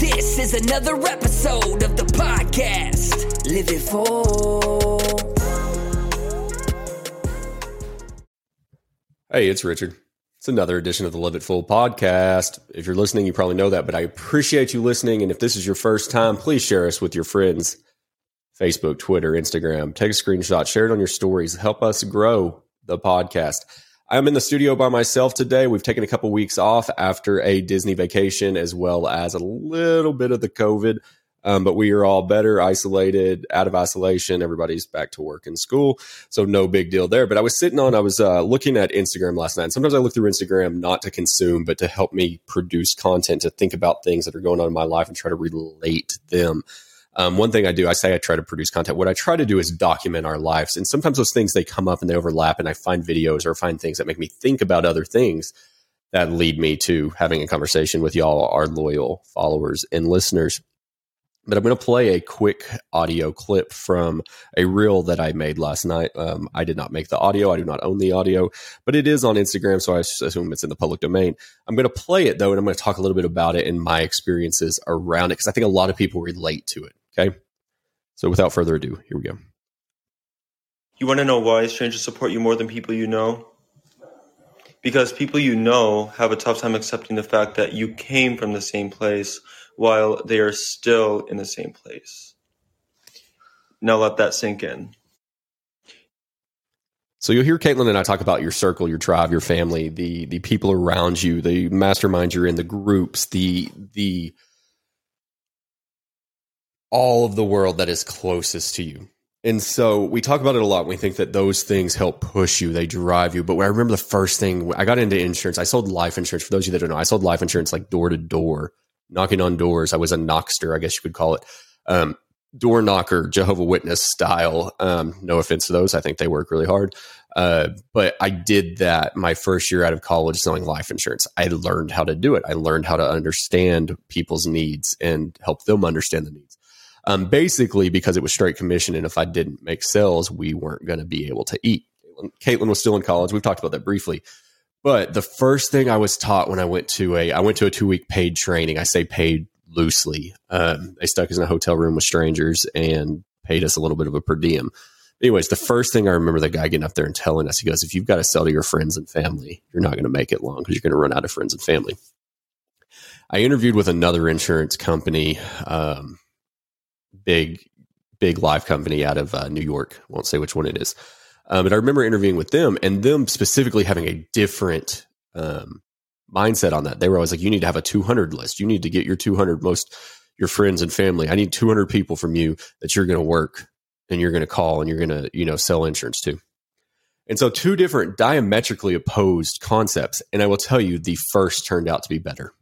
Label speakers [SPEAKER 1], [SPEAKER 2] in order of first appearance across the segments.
[SPEAKER 1] This is another episode of the podcast. Live it full.
[SPEAKER 2] Hey, it's Richard. It's another edition of the Live It Full podcast. If you're listening, you probably know that, but I appreciate you listening. And if this is your first time, please share us with your friends. Facebook, Twitter, Instagram. Take a screenshot, share it on your stories. Help us grow the podcast. I'm in the studio by myself today. We've taken a couple weeks off after a Disney vacation, as well as a little bit of the COVID. Um, but we are all better, isolated, out of isolation. Everybody's back to work and school, so no big deal there. But I was sitting on, I was uh, looking at Instagram last night. sometimes I look through Instagram not to consume, but to help me produce content, to think about things that are going on in my life and try to relate them. Um, one thing I do, I say I try to produce content. What I try to do is document our lives. And sometimes those things they come up and they overlap, and I find videos or find things that make me think about other things that lead me to having a conversation with y'all, our loyal followers and listeners. But I'm going to play a quick audio clip from a reel that I made last night. Um, I did not make the audio. I do not own the audio, but it is on Instagram, so I assume it's in the public domain. I'm going to play it though, and I'm going to talk a little bit about it and my experiences around it because I think a lot of people relate to it. Okay. So without further ado, here we go.
[SPEAKER 3] You want to know why strangers support you more than people you know? Because people you know have a tough time accepting the fact that you came from the same place while they are still in the same place. Now let that sink in.
[SPEAKER 2] So you'll hear Caitlin and I talk about your circle, your tribe, your family, the the people around you, the masterminds you're in, the groups, the the all of the world that is closest to you. And so we talk about it a lot. We think that those things help push you, they drive you. But I remember the first thing I got into insurance, I sold life insurance. For those of you that don't know, I sold life insurance like door to door, knocking on doors. I was a knockster, I guess you could call it. Um, door knocker, Jehovah Witness style. Um, no offense to those. I think they work really hard. Uh, but I did that my first year out of college selling life insurance. I learned how to do it. I learned how to understand people's needs and help them understand the needs um, basically because it was straight commission. And if I didn't make sales, we weren't going to be able to eat. Caitlin was still in college. We've talked about that briefly. But the first thing I was taught when I went to a I went to a two week paid training. I say paid loosely. Um, they stuck us in a hotel room with strangers and paid us a little bit of a per diem. Anyways, the first thing I remember the guy getting up there and telling us, he goes, "If you've got to sell to your friends and family, you're not going to make it long because you're going to run out of friends and family." I interviewed with another insurance company um, big big live company out of uh, New York. Won't say which one it is, um, but I remember interviewing with them and them specifically having a different um, mindset on that. They were always like, "You need to have a 200 list. You need to get your 200 most your friends and family. I need 200 people from you that you're going to work and you're going to call and you're going to you know sell insurance to." And so, two different diametrically opposed concepts. And I will tell you, the first turned out to be better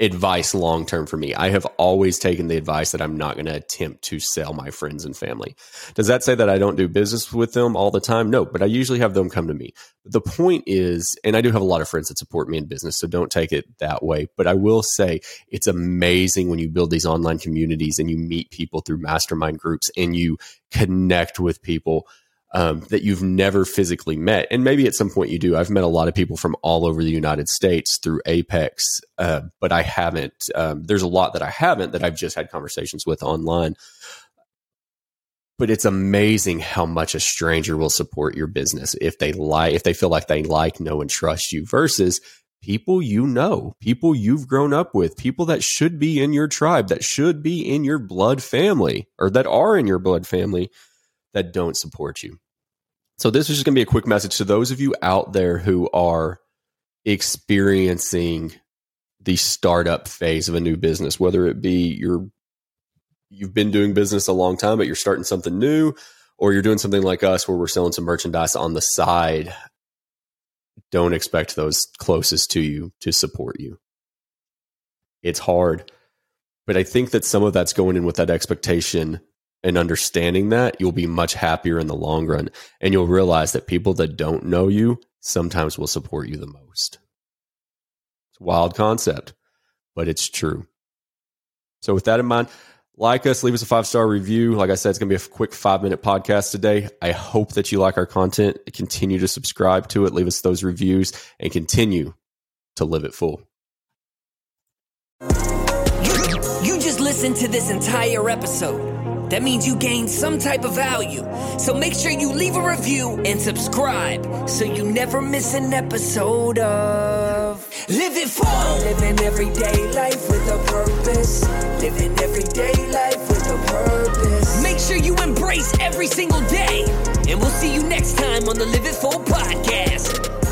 [SPEAKER 2] advice long term for me. I have always taken the advice that I'm not going to attempt to sell my friends and family. Does that say that I don't do business with them all the time? No, but I usually have them come to me. The point is, and I do have a lot of friends that support me in business, so don't take it that way. But I will say it's amazing when you build these online communities and you meet people through mastermind groups and you connect with people um, that you've never physically met. And maybe at some point you do. I've met a lot of people from all over the United States through Apex, uh, but I haven't. Um, there's a lot that I haven't that I've just had conversations with online. But it's amazing how much a stranger will support your business if they like, if they feel like they like, know, and trust you versus people you know, people you've grown up with, people that should be in your tribe, that should be in your blood family, or that are in your blood family that don't support you. So, this is just going to be a quick message to those of you out there who are experiencing the startup phase of a new business, whether it be you're you've been doing business a long time, but you're starting something new, or you're doing something like us where we're selling some merchandise on the side. Don't expect those closest to you to support you. It's hard But I think that some of that's going in with that expectation and understanding that you'll be much happier in the long run. And you'll realize that people that don't know you sometimes will support you the most. It's a wild concept, but it's true. So, with that in mind, like us, leave us a five star review. Like I said, it's going to be a quick five minute podcast today. I hope that you like our content. Continue to subscribe to it, leave us those reviews, and continue to live it full.
[SPEAKER 1] You, just listened to this entire episode. That means you gained some type of value. So make sure you leave a review and subscribe so you never miss an episode of Live It Full. Living everyday life with a purpose. Living everyday life with a purpose. Make sure you embrace every single day. And we'll see you next time on the Live It Full podcast.